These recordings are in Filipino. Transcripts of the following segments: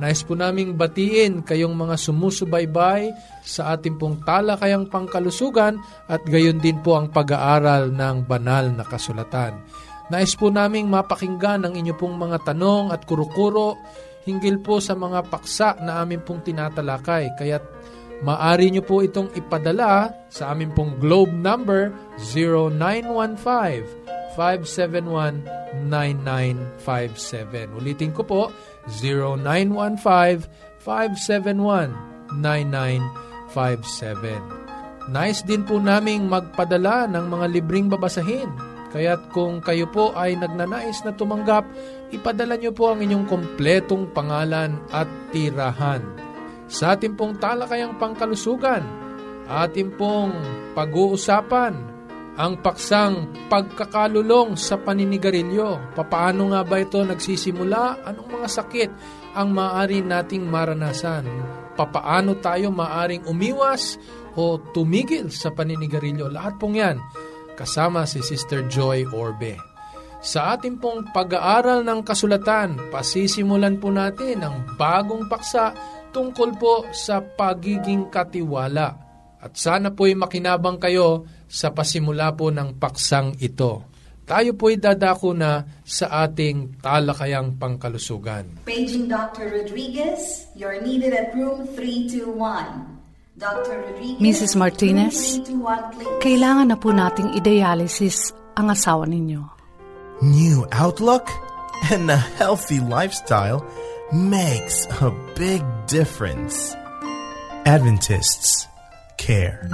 Nais po naming batiin kayong mga sumusubaybay sa ating pong talakayang pangkalusugan at gayon din po ang pag-aaral ng banal na kasulatan. Nais po naming mapakinggan ang inyo pong mga tanong at kurukuro hinggil po sa mga paksa na amin pong tinatalakay. Kaya maari nyo po itong ipadala sa amin pong globe number 0915-571-9957. Ulitin ko po, 0915-571-9957. Nice din po naming magpadala ng mga libreng babasahin Kaya't kung kayo po ay nagnanais na tumanggap, ipadala niyo po ang inyong kompletong pangalan at tirahan. Sa ating pong talakayang pangkalusugan, ating pong pag-uusapan ang paksang pagkakalulong sa paninigarilyo. Papaano nga ba ito nagsisimula? Anong mga sakit ang maaari nating maranasan? Papaano tayo maaring umiwas o tumigil sa paninigarilyo? Lahat pong yan kasama si Sister Joy Orbe. Sa ating pong pag-aaral ng kasulatan, pasisimulan po natin ang bagong paksa tungkol po sa pagiging katiwala. At sana po'y makinabang kayo sa pasimula po ng paksang ito. Tayo po'y dadako na sa ating talakayang pangkalusugan. Paging Dr. Rodriguez, you're needed at room 321. Mrs. Martinez, kailangan na po nating i-dialysis ang asawa ninyo. New outlook and a healthy lifestyle makes a big difference. Adventists care.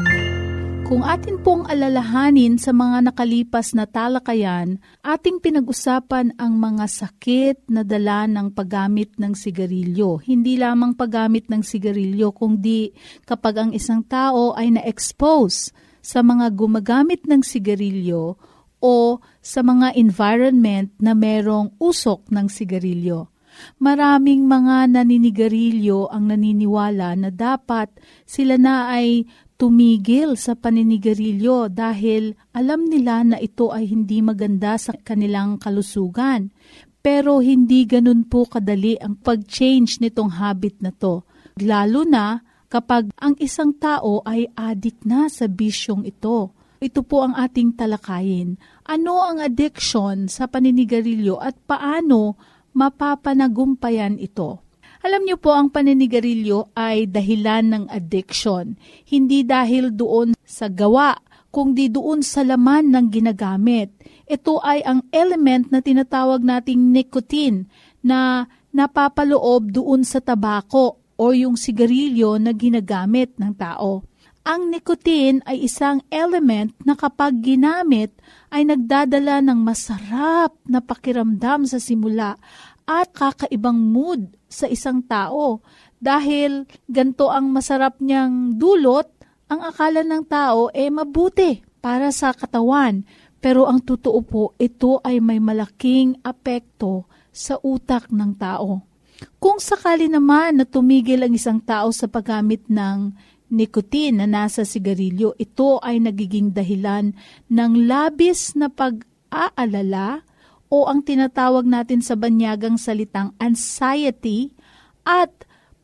Kung atin pong alalahanin sa mga nakalipas na talakayan, ating pinag-usapan ang mga sakit na dala ng paggamit ng sigarilyo. Hindi lamang paggamit ng sigarilyo, kundi kapag ang isang tao ay na-expose sa mga gumagamit ng sigarilyo o sa mga environment na merong usok ng sigarilyo. Maraming mga naninigarilyo ang naniniwala na dapat sila na ay tumigil sa paninigarilyo dahil alam nila na ito ay hindi maganda sa kanilang kalusugan. Pero hindi ganun po kadali ang pag-change nitong habit na to. Lalo na kapag ang isang tao ay adik na sa bisyong ito. Ito po ang ating talakayin. Ano ang addiction sa paninigarilyo at paano mapapanagumpayan ito? Alam niyo po ang paninigarilyo ay dahilan ng addiction. Hindi dahil doon sa gawa, kundi doon sa laman ng ginagamit. Ito ay ang element na tinatawag nating nicotine na napapaloob doon sa tabako o yung sigarilyo na ginagamit ng tao. Ang nicotine ay isang element na kapag ginamit ay nagdadala ng masarap na pakiramdam sa simula at kakaibang mood sa isang tao. Dahil ganto ang masarap niyang dulot, ang akala ng tao ay eh, mabuti para sa katawan. Pero ang totoo po, ito ay may malaking apekto sa utak ng tao. Kung sakali naman na tumigil ang isang tao sa paggamit ng nicotine na nasa sigarilyo, ito ay nagiging dahilan ng labis na pag-aalala, o ang tinatawag natin sa banyagang salitang anxiety at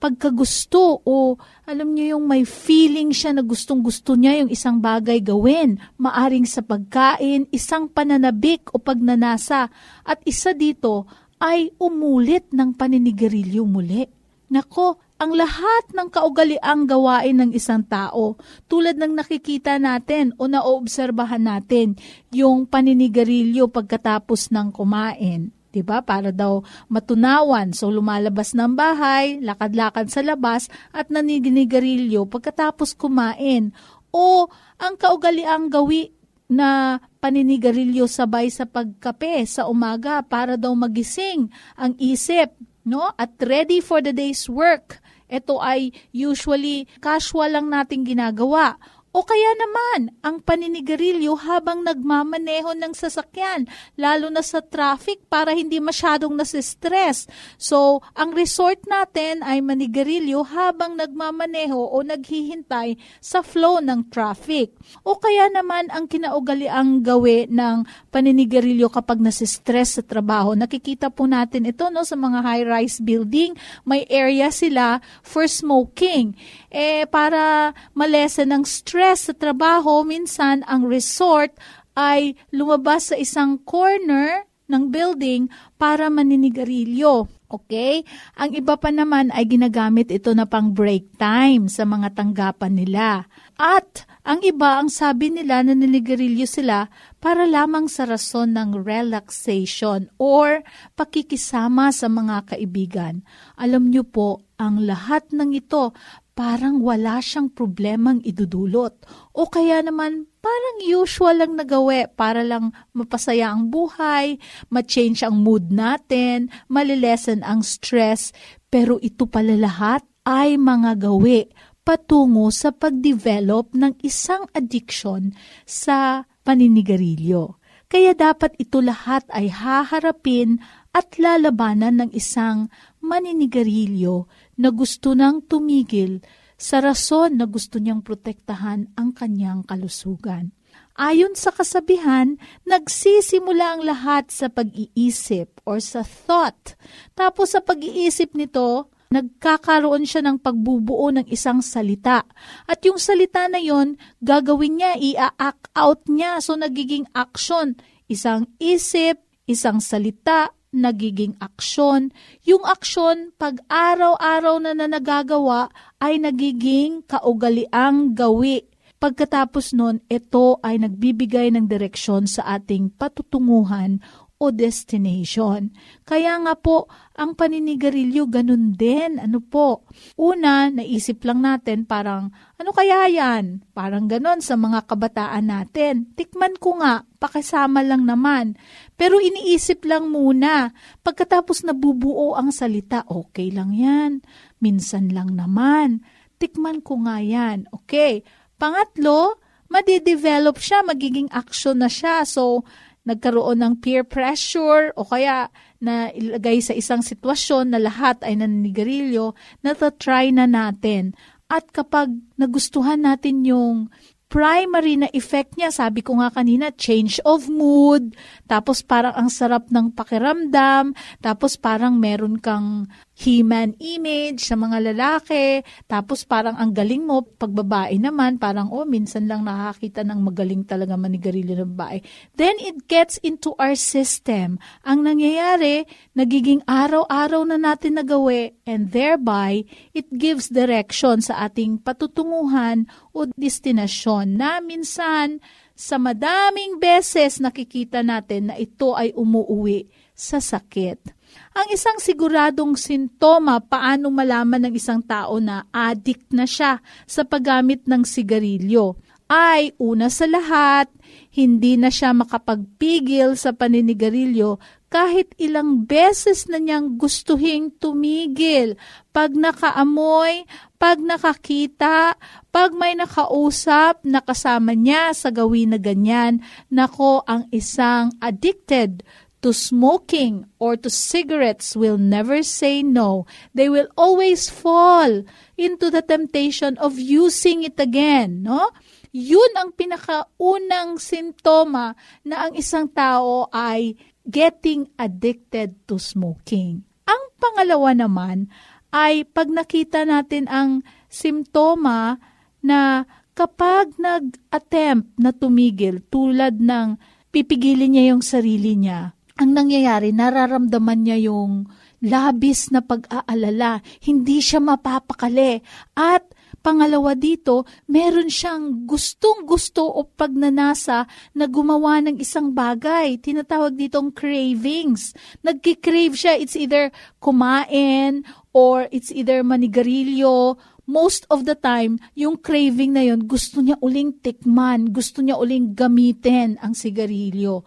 pagkagusto o alam niyo yung may feeling siya na gustong gusto niya yung isang bagay gawin, maaring sa pagkain, isang pananabik o pagnanasa at isa dito ay umulit ng paninigarilyo muli. Nako, ang lahat ng kaugaliang gawain ng isang tao. Tulad ng nakikita natin o naoobserbahan natin, yung paninigarilyo pagkatapos ng kumain. 'di ba? Para daw matunawan. So lumalabas ng bahay, lakad-lakad sa labas at naninigarilyo pagkatapos kumain. O ang kaugaliang gawi na paninigarilyo sabay sa pagkape sa umaga para daw magising ang isip, no? At ready for the day's work. Ito ay usually casual lang nating ginagawa o kaya naman, ang paninigarilyo habang nagmamaneho ng sasakyan, lalo na sa traffic para hindi masyadong nasistress. So, ang resort natin ay manigarilyo habang nagmamaneho o naghihintay sa flow ng traffic. O kaya naman ang kinaugaliang gawi ng paninigarilyo kapag nasistress sa trabaho. Nakikita po natin ito no, sa mga high-rise building. May area sila for smoking. Eh, para malesen ng stress sa trabaho, minsan ang resort ay lumabas sa isang corner ng building para maninigarilyo. Okay? Ang iba pa naman ay ginagamit ito na pang break time sa mga tanggapan nila. At ang iba, ang sabi nila na ninigarilyo sila para lamang sa rason ng relaxation or pakikisama sa mga kaibigan. Alam niyo po, ang lahat ng ito parang wala siyang problemang idudulot. O kaya naman, parang usual lang nagawi para lang mapasaya ang buhay, ma-change ang mood natin, malilesen ang stress. Pero ito pala lahat ay mga gawi patungo sa pag-develop ng isang addiction sa paninigarilyo. Kaya dapat ito lahat ay haharapin at lalabanan ng isang maninigarilyo na gusto nang tumigil sa rason na gusto niyang protektahan ang kanyang kalusugan. Ayon sa kasabihan, nagsisimula ang lahat sa pag-iisip or sa thought. Tapos sa pag-iisip nito, nagkakaroon siya ng pagbubuo ng isang salita. At yung salita na yon, gagawin niya, i-act out niya. So nagiging action. Isang isip, isang salita, nagiging aksyon. Yung aksyon, pag araw-araw na na nagagawa, ay nagiging kaugaliang gawi. Pagkatapos nun, ito ay nagbibigay ng direksyon sa ating patutunguhan o destination. Kaya nga po, ang paninigarilyo ganun din. Ano po? Una, naisip lang natin parang, ano kaya yan? Parang ganon sa mga kabataan natin. Tikman ko nga, pakasama lang naman. Pero iniisip lang muna. Pagkatapos nabubuo ang salita, okay lang yan. Minsan lang naman. Tikman ko nga yan. Okay. Pangatlo, madidevelop siya, magiging action na siya. So, nagkaroon ng peer pressure o kaya na ilagay sa isang sitwasyon na lahat ay naninigarilyo, natatry na natin. At kapag nagustuhan natin yung primary na effect niya, sabi ko nga kanina, change of mood, tapos parang ang sarap ng pakiramdam, tapos parang meron kang he-man image sa mga lalaki, tapos parang ang galing mo, pag babae naman, parang oh, minsan lang nakakita ng magaling talaga manigarilyo ng babae. Then it gets into our system. Ang nangyayari, nagiging araw-araw na natin nagawi, and thereby, it gives direction sa ating patutunguhan o destinasyon na minsan, sa madaming beses nakikita natin na ito ay umuuwi sa sakit. Ang isang siguradong sintoma paano malaman ng isang tao na addict na siya sa paggamit ng sigarilyo ay una sa lahat, hindi na siya makapagpigil sa paninigarilyo kahit ilang beses na niyang gustuhing tumigil. Pag nakaamoy, pag nakakita, pag may nakausap na kasama niya sa gawin na ganyan, nako ang isang addicted to smoking or to cigarettes will never say no. They will always fall into the temptation of using it again, no? Yun ang pinakaunang simptoma na ang isang tao ay getting addicted to smoking. Ang pangalawa naman ay pag nakita natin ang simptoma na kapag nag-attempt na tumigil tulad ng pipigilin niya yung sarili niya, ang nangyayari, nararamdaman niya yung labis na pag-aalala, hindi siya mapapakali, at Pangalawa dito, meron siyang gustong-gusto o pagnanasa na gumawa ng isang bagay. Tinatawag ditong cravings. Nagkikrave siya. It's either kumain or it's either manigarilyo. Most of the time, yung craving na yon gusto niya uling tikman, gusto niya uling gamitin ang sigarilyo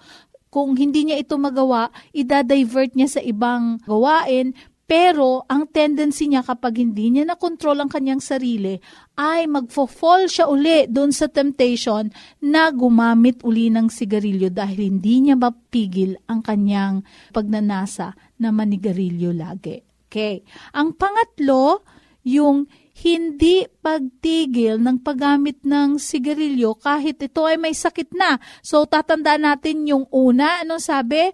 kung hindi niya ito magawa, ida-divert niya sa ibang gawain, pero ang tendency niya kapag hindi niya na-control ang kanyang sarili ay magfo-fall siya uli doon sa temptation na gumamit uli ng sigarilyo dahil hindi niya mapigil ang kanyang pagnanasa na manigarilyo lagi. Okay. Ang pangatlo, yung hindi pagtigil ng paggamit ng sigarilyo kahit ito ay may sakit na. So tatandaan natin yung una, anong sabi?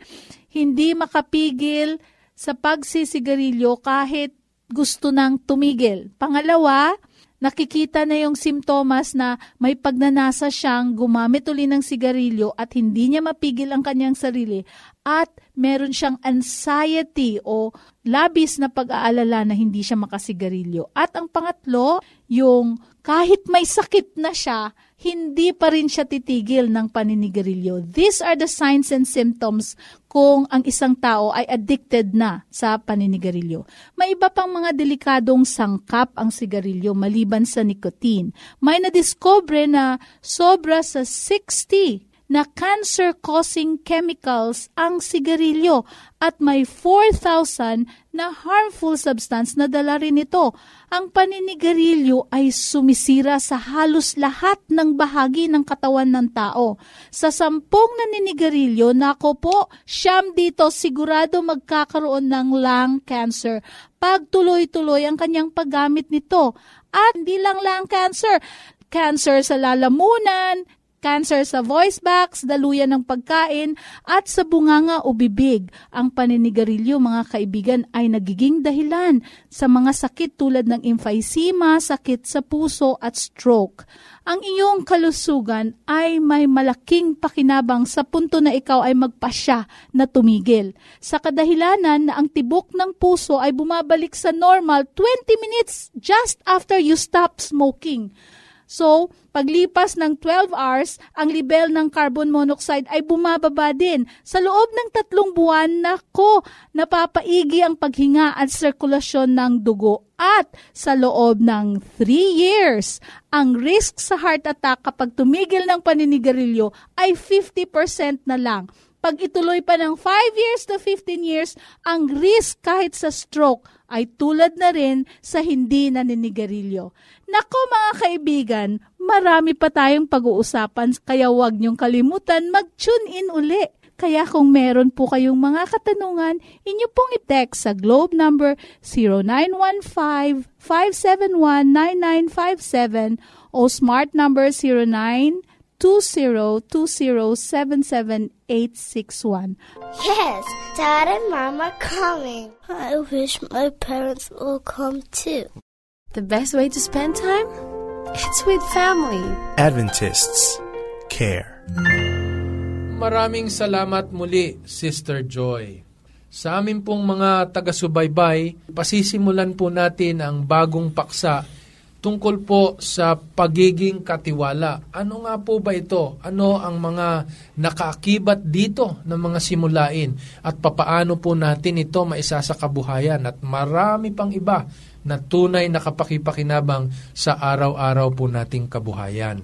Hindi makapigil sa pagsisigarilyo kahit gusto nang tumigil. Pangalawa, nakikita na yung simptomas na may pagnanasa siyang gumamit uli ng sigarilyo at hindi niya mapigil ang kanyang sarili at meron siyang anxiety o labis na pag-aalala na hindi siya makasigarilyo. At ang pangatlo, yung kahit may sakit na siya, hindi pa rin siya titigil ng paninigarilyo. These are the signs and symptoms kung ang isang tao ay addicted na sa paninigarilyo. May iba pang mga delikadong sangkap ang sigarilyo maliban sa nicotine. May nadiscover na sobra sa 60 na cancer-causing chemicals ang sigarilyo at may 4,000 na harmful substance na dala rin ito. Ang paninigarilyo ay sumisira sa halos lahat ng bahagi ng katawan ng tao. Sa sampung naninigarilyo, nako po, siyam dito sigurado magkakaroon ng lung cancer pag tuloy-tuloy ang kanyang paggamit nito. At hindi lang lung cancer, cancer sa lalamunan, cancer sa voice box, daluyan ng pagkain, at sa bunganga o bibig. Ang paninigarilyo, mga kaibigan, ay nagiging dahilan sa mga sakit tulad ng emphysema, sakit sa puso at stroke. Ang iyong kalusugan ay may malaking pakinabang sa punto na ikaw ay magpasya na tumigil. Sa kadahilanan na ang tibok ng puso ay bumabalik sa normal 20 minutes just after you stop smoking. So, paglipas ng 12 hours, ang level ng carbon monoxide ay bumababa din. Sa loob ng tatlong buwan, nako, napapaigi ang paghinga at sirkulasyon ng dugo. At sa loob ng 3 years, ang risk sa heart attack kapag tumigil ng paninigarilyo ay 50% na lang. Pag ituloy pa ng 5 years to 15 years, ang risk kahit sa stroke ay tulad na rin sa hindi naninigarilyo. Nako mga kaibigan, marami pa tayong pag-uusapan kaya huwag niyong kalimutan mag-tune in uli. Kaya kung meron po kayong mga katanungan, inyo pong i-text sa globe number 0915-571-9957 o smart number 09 202077861. Yes, Dad and Mom are coming. I wish my parents will come too. The best way to spend time? It's with family. Adventists care. Maraming salamat muli, Sister Joy. Sa amin pong mga taga-subaybay, pasisimulan po natin ang bagong paksa tungkol po sa pagiging katiwala. Ano nga po ba ito? Ano ang mga nakaakibat dito ng mga simulain? At papaano po natin ito maisa sa kabuhayan? At marami pang iba na tunay na kapakipakinabang sa araw-araw po nating kabuhayan.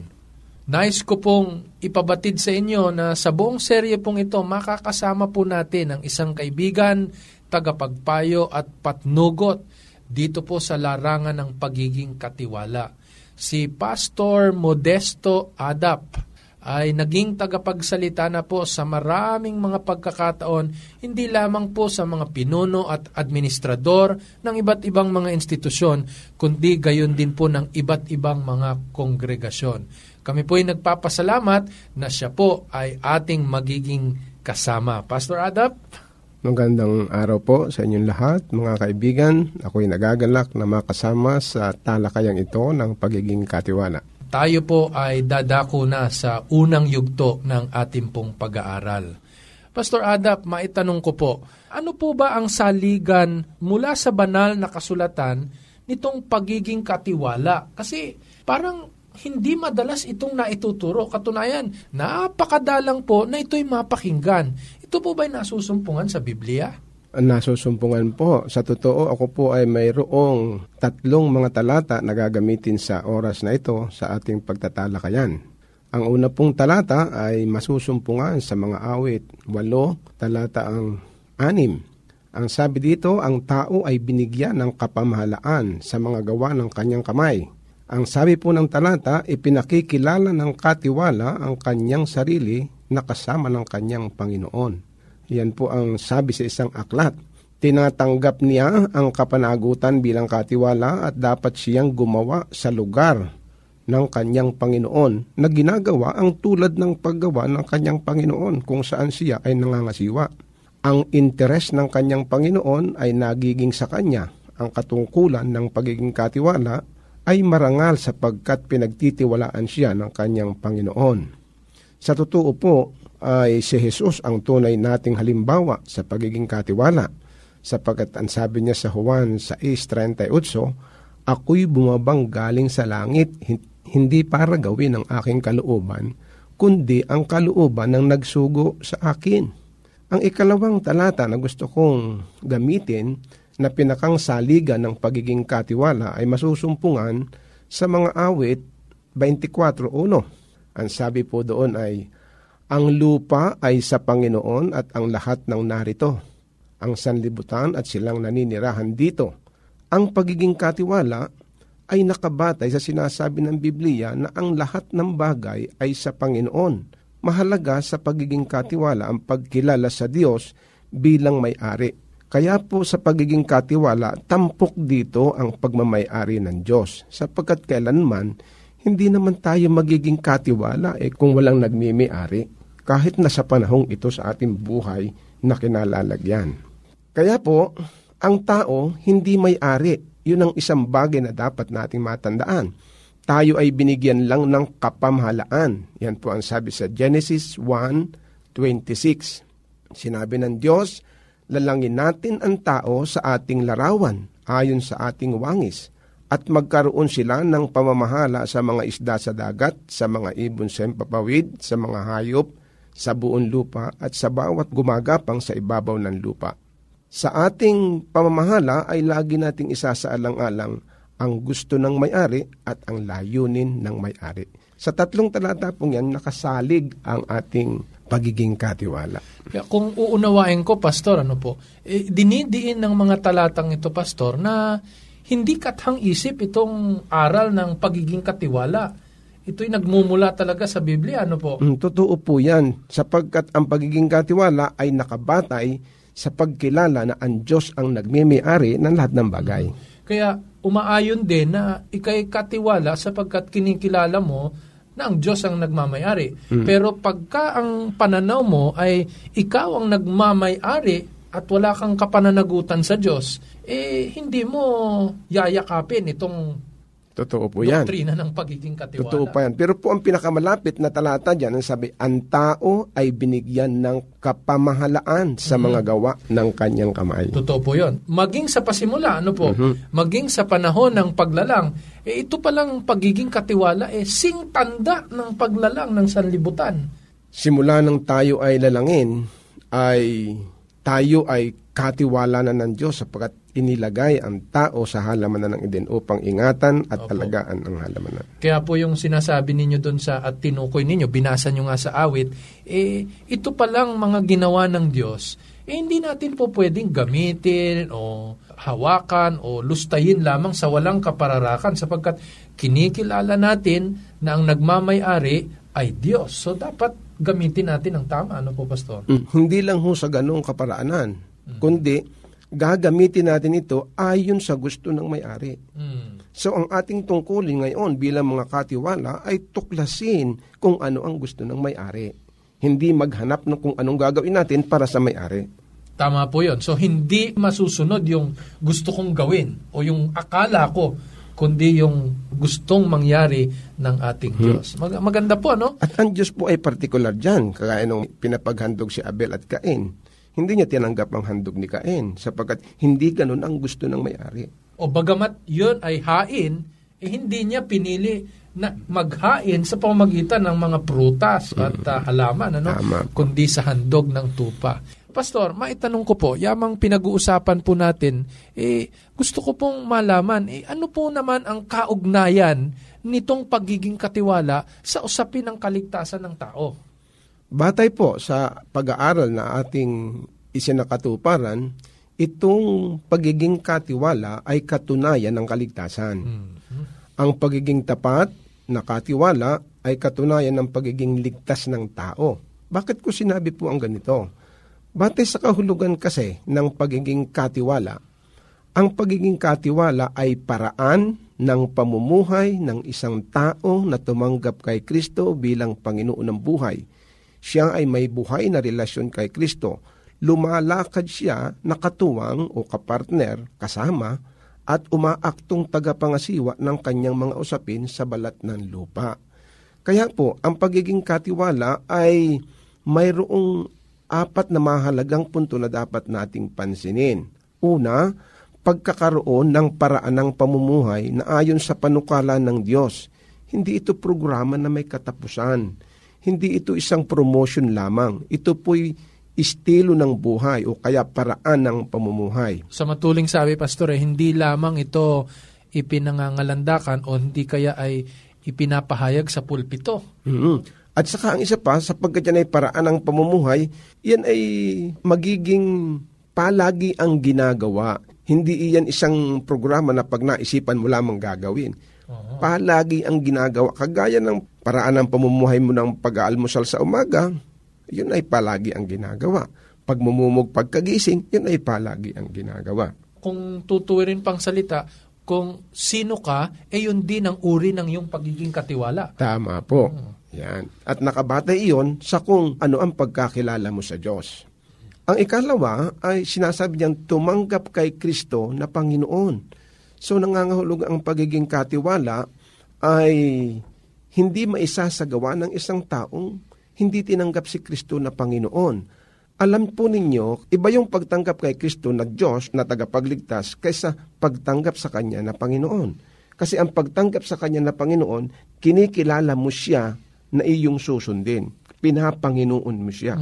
Nais ko pong ipabatid sa inyo na sa buong serye pong ito, makakasama po natin ang isang kaibigan, tagapagpayo at patnugot dito po sa larangan ng pagiging katiwala. Si Pastor Modesto Adap ay naging tagapagsalita na po sa maraming mga pagkakataon, hindi lamang po sa mga pinuno at administrador ng iba't ibang mga institusyon, kundi gayon din po ng iba't ibang mga kongregasyon. Kami po ay nagpapasalamat na siya po ay ating magiging kasama. Pastor Adap? Magandang araw po sa inyong lahat, mga kaibigan. Ako'y nagagalak na makasama sa talakayang ito ng pagiging katiwala. Tayo po ay dadako na sa unang yugto ng ating pong pag-aaral. Pastor Adap, maitanong ko po, ano po ba ang saligan mula sa banal na kasulatan nitong pagiging katiwala? Kasi parang hindi madalas itong naituturo. Katunayan, napakadalang po na ito'y mapakinggan. Ito po ba'y nasusumpungan sa Biblia? Nasusumpungan po. Sa totoo, ako po ay mayroong tatlong mga talata na gagamitin sa oras na ito sa ating pagtatalakayan. Ang una pong talata ay masusumpungan sa mga awit, walo, talata ang anim. Ang sabi dito, ang tao ay binigyan ng kapamahalaan sa mga gawa ng kanyang kamay. Ang sabi po ng talata, ipinakikilala ng katiwala ang kanyang sarili na kasama ng kanyang Panginoon. Yan po ang sabi sa isang aklat. Tinatanggap niya ang kapanagutan bilang katiwala at dapat siyang gumawa sa lugar ng kanyang Panginoon na ginagawa ang tulad ng paggawa ng kanyang Panginoon kung saan siya ay nangangasiwa. Ang interes ng kanyang Panginoon ay nagiging sa kanya. Ang katungkulan ng pagiging katiwala ay marangal sapagkat pinagtitiwalaan siya ng kanyang Panginoon. Sa totoo po ay si Jesus ang tunay nating halimbawa sa pagiging katiwala sapagkat ang sabi niya sa Juan 6.38, Ako'y bumabang galing sa langit, hindi para gawin ang aking kalooban, kundi ang kalooban ng nagsugo sa akin. Ang ikalawang talata na gusto kong gamitin na pinakang saligan ng pagiging katiwala ay masusumpungan sa mga awit 24.1. Ang sabi po doon ay, Ang lupa ay sa Panginoon at ang lahat ng narito, ang sanlibutan at silang naninirahan dito. Ang pagiging katiwala ay nakabatay sa sinasabi ng Biblia na ang lahat ng bagay ay sa Panginoon. Mahalaga sa pagiging katiwala ang pagkilala sa Diyos bilang may-ari. Kaya po sa pagiging katiwala, tampok dito ang pagmamay-ari ng Diyos. Sapagkat kailanman, hindi naman tayo magiging katiwala eh kung walang nagmimi-ari. Kahit na sa panahong ito sa ating buhay na kinalalagyan. Kaya po, ang tao hindi may-ari yun ang isang bagay na dapat nating matandaan. Tayo ay binigyan lang ng kapamahalaan. Yan po ang sabi sa Genesis 1.26. Sinabi ng Diyos, lalangin natin ang tao sa ating larawan ayon sa ating wangis at magkaroon sila ng pamamahala sa mga isda sa dagat, sa mga ibon sa empapawid, sa mga hayop, sa buong lupa at sa bawat gumagapang sa ibabaw ng lupa. Sa ating pamamahala ay lagi nating isasaalang-alang ang gusto ng may-ari at ang layunin ng may-ari. Sa tatlong talata pong yan, nakasalig ang ating pagiging katiwala. Kaya kung uunawain ko, Pastor, ano po, eh, dinidiin ng mga talatang ito, Pastor, na hindi kathang isip itong aral ng pagiging katiwala. Ito'y nagmumula talaga sa Biblia, ano po? Mm, totoo po yan, sapagkat ang pagiging katiwala ay nakabatay sa pagkilala na ang Diyos ang nagmimiari ng lahat ng bagay. Kaya umaayon din na ikay katiwala sapagkat kinikilala mo na ang Diyos ang nagmamayari. Mm. Pero pagka ang pananaw mo ay ikaw ang nagmamayari at wala kang kapananagutan sa Diyos, eh hindi mo yayakapin itong Totoo po yan. Doktrina ng pagiging katiwala. Totoo pa yan. Pero po ang pinakamalapit na talata dyan, ang sabi, ang tao ay binigyan ng kapamahalaan sa mm-hmm. mga gawa ng kanyang kamay. Totoo po yun. Maging sa pasimula, ano po, mm-hmm. maging sa panahon ng paglalang, eh ito palang pagiging katiwala, eh sing tanda ng paglalang ng sanlibutan. Simula nang tayo ay lalangin, ay tayo ay katiwala na ng Diyos sapagkat inilagay ang tao sa halamanan ng Eden upang ingatan at Opo. alagaan ang halamanan. Kaya po yung sinasabi ninyo doon sa at tinukoy ninyo, binasa nyo nga sa awit, eh, ito palang mga ginawa ng Diyos, eh, hindi natin po pwedeng gamitin o hawakan o lustayin lamang sa walang kapararakan sapagkat kinikilala natin na ang nagmamayari ay Diyos. So dapat gamitin natin ang tama. Ano po, Pastor? Mm, hindi lang ho sa ganong kaparaanan, mm. kundi gagamitin natin ito ayon sa gusto ng may-ari. Mm. So ang ating tungkulin ngayon bilang mga katiwala ay tuklasin kung ano ang gusto ng may-ari. Hindi maghanap ng kung anong gagawin natin para sa may-ari. Tama po yon. So hindi masusunod yung gusto kong gawin o yung akala ko kundi yung gustong mangyari ng ating Diyos. Mag- maganda po, ano? At ang Diyos po ay particular dyan, kagaya nung pinapaghandog si Abel at Cain. Hindi niya tinanggap ang handog ni Cain sapagkat hindi ganun ang gusto ng may-ari. O bagamat yun ay hain, eh hindi niya pinili na maghain sa pamamagitan ng mga prutas at ah, halaman, ano? Tama. kundi sa handog ng tupa. Pastor, maitanong ko po, yamang pinag-uusapan po natin, eh, gusto ko pong malaman, eh, ano po naman ang kaugnayan nitong pagiging katiwala sa usapin ng kaligtasan ng tao? Batay po sa pag-aaral na ating isinakatuparan, itong pagiging katiwala ay katunayan ng kaligtasan. Ang pagiging tapat na katiwala ay katunayan ng pagiging ligtas ng tao. Bakit ko sinabi po ang ganito? Batay sa kahulugan kasi ng pagiging katiwala, ang pagiging katiwala ay paraan ng pamumuhay ng isang tao na tumanggap kay Kristo bilang Panginoon ng buhay. Siya ay may buhay na relasyon kay Kristo. Lumalakad siya nakatuwang o kapartner, kasama, at umaaktong tagapangasiwa ng kanyang mga usapin sa balat ng lupa. Kaya po, ang pagiging katiwala ay mayroong apat na mahalagang punto na dapat nating pansinin. Una, pagkakaroon ng paraan ng pamumuhay na ayon sa panukala ng Diyos. Hindi ito programa na may katapusan. Hindi ito isang promotion lamang. Ito po'y estilo ng buhay o kaya paraan ng pamumuhay. Sa matuling sabi, Pastor, eh, hindi lamang ito ipinangangalandakan o hindi kaya ay ipinapahayag sa pulpito. Mhm. At saka ang isa pa, sapagkat yan ay paraan ng pamumuhay, yan ay magiging palagi ang ginagawa. Hindi iyan isang programa na pag naisipan mo lamang gagawin. Palagi ang ginagawa. Kagaya ng paraan ng pamumuhay mo ng pag-aalmusal sa umaga, yun ay palagi ang ginagawa. Pagmumumog pagkagising, yun ay palagi ang ginagawa. Kung tutuwirin pang salita, kung sino ka, eh yun din ang uri ng iyong pagiging katiwala. Tama po. Yan. At nakabatay iyon sa kung ano ang pagkakilala mo sa Diyos. Ang ikalawa ay sinasabi niyang tumanggap kay Kristo na Panginoon. So nangangahulog ang pagiging katiwala ay hindi maisasagawa ng isang taong hindi tinanggap si Kristo na Panginoon. Alam po ninyo, iba yung pagtanggap kay Kristo na Diyos na tagapagligtas kaysa pagtanggap sa Kanya na Panginoon. Kasi ang pagtanggap sa Kanya na Panginoon, kinikilala mo siya na iyong susundin. Pinapanginoon mo siya.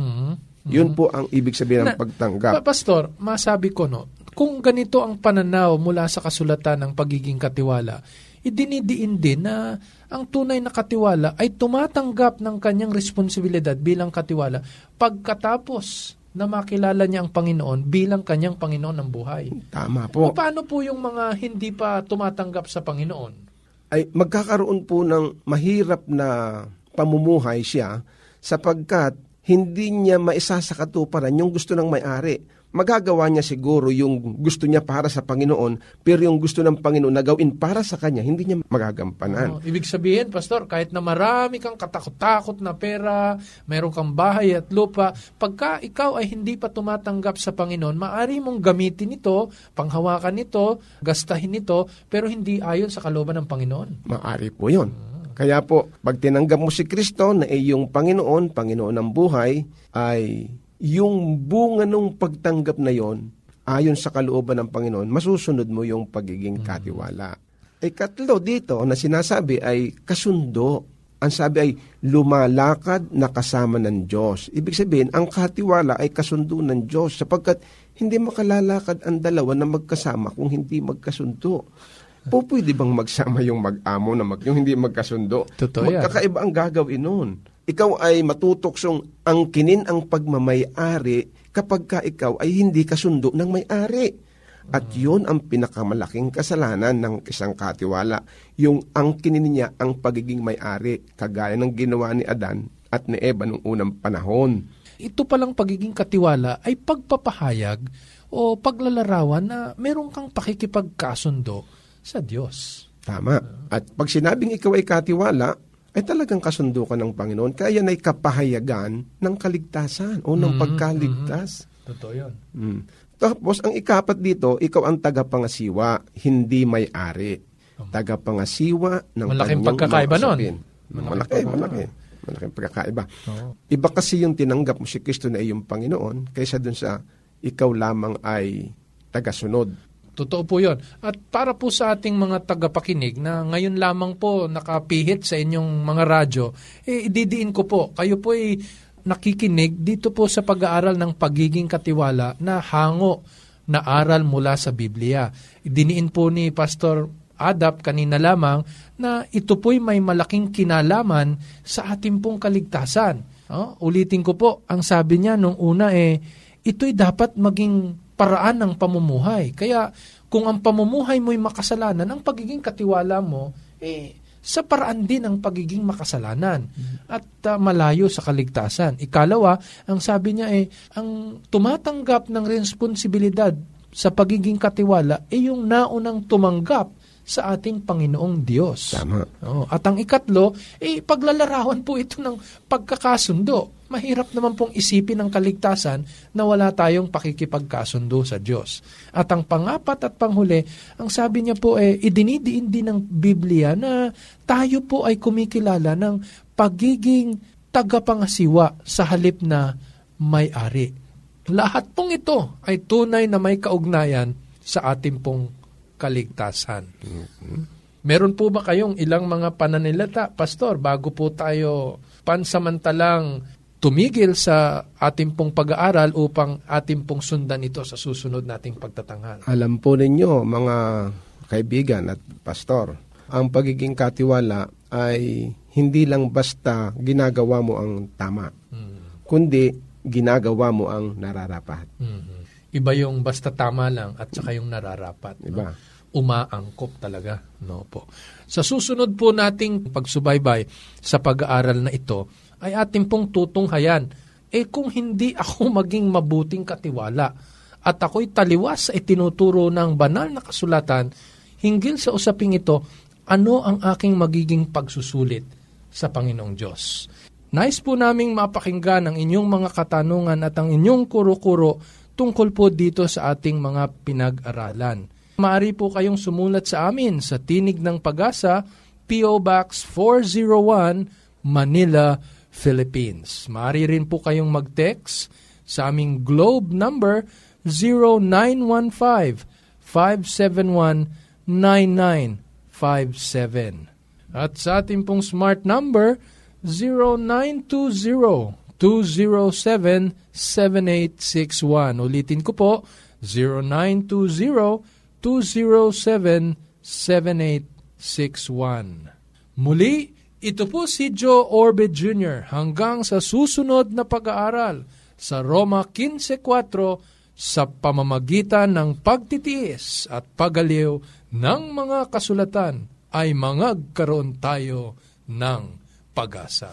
Yun po ang ibig sabihin ng Na- pagtanggap. Pa- Pastor, masabi ko no, kung ganito ang pananaw mula sa kasulatan ng pagiging katiwala, idinidiin din na ang tunay na katiwala ay tumatanggap ng kanyang responsibilidad bilang katiwala pagkatapos na makilala niya ang Panginoon bilang kanyang Panginoon ng buhay. Tama O po. paano po yung mga hindi pa tumatanggap sa Panginoon? Ay magkakaroon po ng mahirap na pamumuhay siya sapagkat hindi niya maisasakatuparan yung gusto ng may-ari. Magagawa niya siguro yung gusto niya para sa Panginoon, pero yung gusto ng Panginoon na gawin para sa kanya, hindi niya magagampanan. Oh, ibig sabihin, Pastor, kahit na marami kang katakot-takot na pera, meron kang bahay at lupa, pagka ikaw ay hindi pa tumatanggap sa Panginoon, maari mong gamitin ito, panghawakan nito, gastahin ito, pero hindi ayon sa kalooban ng Panginoon. Maari po yun. Kaya po, pag tinanggap mo si Kristo na iyong Panginoon, Panginoon ng buhay, ay yung bunga ng pagtanggap na yon ayon sa kalooban ng Panginoon, masusunod mo yung pagiging katiwala. Ay katlo dito na sinasabi ay kasundo. Ang sabi ay lumalakad na kasama ng Diyos. Ibig sabihin, ang katiwala ay kasundo ng Diyos sapagkat hindi makalalakad ang dalawa na magkasama kung hindi magkasundo. Po, pwede bang magsama yung mag-amo na mag, yung hindi magkasundo? Totoo yan. Magkakaiba ang gagawin nun. Ikaw ay matutuksong angkinin ang pagmamayari kapag ka ikaw ay hindi kasundo ng may-ari. At yun ang pinakamalaking kasalanan ng isang katiwala. Yung angkinin niya ang pagiging may-ari, kagaya ng ginawa ni Adan at ni Eva noong unang panahon. Ito palang pagiging katiwala ay pagpapahayag o paglalarawan na meron kang pakikipagkasundo sa Diyos. Tama. At pag sinabing ikaw ay katiwala, ay talagang kasundo ka ng Panginoon. Kaya yan ay kapahayagan ng kaligtasan o ng Mhm, pagkaligtas. Totoo yun. Mm. Tapos, ang ikapat dito, ikaw ang tagapangasiwa, hindi may-ari. tagapangasiwa ng Malaking kanyang pagkakaiba nun. Malaki Malaki, malaki. Malaking pagkakaiba. Oo. Iba kasi yung tinanggap mo si Kristo na iyong Panginoon kaysa dun sa ikaw lamang ay tagasunod. Totoo po yun. At para po sa ating mga tagapakinig na ngayon lamang po nakapihit sa inyong mga radyo, eh, ididiin ko po, kayo po ay nakikinig dito po sa pag-aaral ng pagiging katiwala na hango na aral mula sa Biblia. Diniin po ni Pastor Adap kanina lamang na ito po'y may malaking kinalaman sa ating pong kaligtasan. Oh, ulitin ko po, ang sabi niya nung una eh, ito'y dapat maging paraan ng pamumuhay. Kaya kung ang pamumuhay mo'y makasalanan, ang pagiging katiwala mo, eh, sa paraan din ang pagiging makasalanan at uh, malayo sa kaligtasan. Ikalawa, ang sabi niya eh, ang tumatanggap ng responsibilidad sa pagiging katiwala ay yung naunang tumanggap sa ating Panginoong Diyos. Tama. At ang ikatlo, eh, paglalarawan po ito ng pagkakasundo. Mahirap naman pong isipin ng kaligtasan na wala tayong pakikipagkasundo sa Diyos. At ang pangapat at panghuli, ang sabi niya po, eh, idinidiin din ng Biblia na tayo po ay kumikilala ng pagiging tagapangasiwa sa halip na may-ari. Lahat pong ito ay tunay na may kaugnayan sa ating pong kaligtasan. Meron po ba kayong ilang mga pananilata, Pastor, bago po tayo pansamantalang tumigil sa ating pong pag-aaral upang ating pong sundan ito sa susunod nating pagtatanghal? Alam po ninyo, mga kaibigan at pastor, ang pagiging katiwala ay hindi lang basta ginagawa mo ang tama, kundi ginagawa mo ang nararapat. Mhm. Iba yung basta tama lang at saka yung nararapat. no? Iba. Umaangkop talaga. No po. Sa susunod po nating pagsubaybay sa pag-aaral na ito, ay ating pong tutunghayan. Eh kung hindi ako maging mabuting katiwala at ako'y taliwas sa itinuturo ng banal na kasulatan, hinggil sa usaping ito, ano ang aking magiging pagsusulit sa Panginoong Diyos? Nais po naming mapakinggan ang inyong mga katanungan at ang inyong kuro-kuro tungkol po dito sa ating mga pinag-aralan. Maaari po kayong sumulat sa amin sa Tinig ng Pag-asa, P.O. Box 401, Manila, Philippines. Maaari rin po kayong mag-text sa aming Globe number 0915-571-9957. At sa ating pong smart number 0920-207-7861. Ulitin ko po, 0920-207-7861. Muli, ito po si Joe Orbit Jr. hanggang sa susunod na pag-aaral sa Roma 15.4 sa pamamagitan ng pagtitiis at pagaliw ng mga kasulatan ay mangagkaroon tayo ng pag-asa.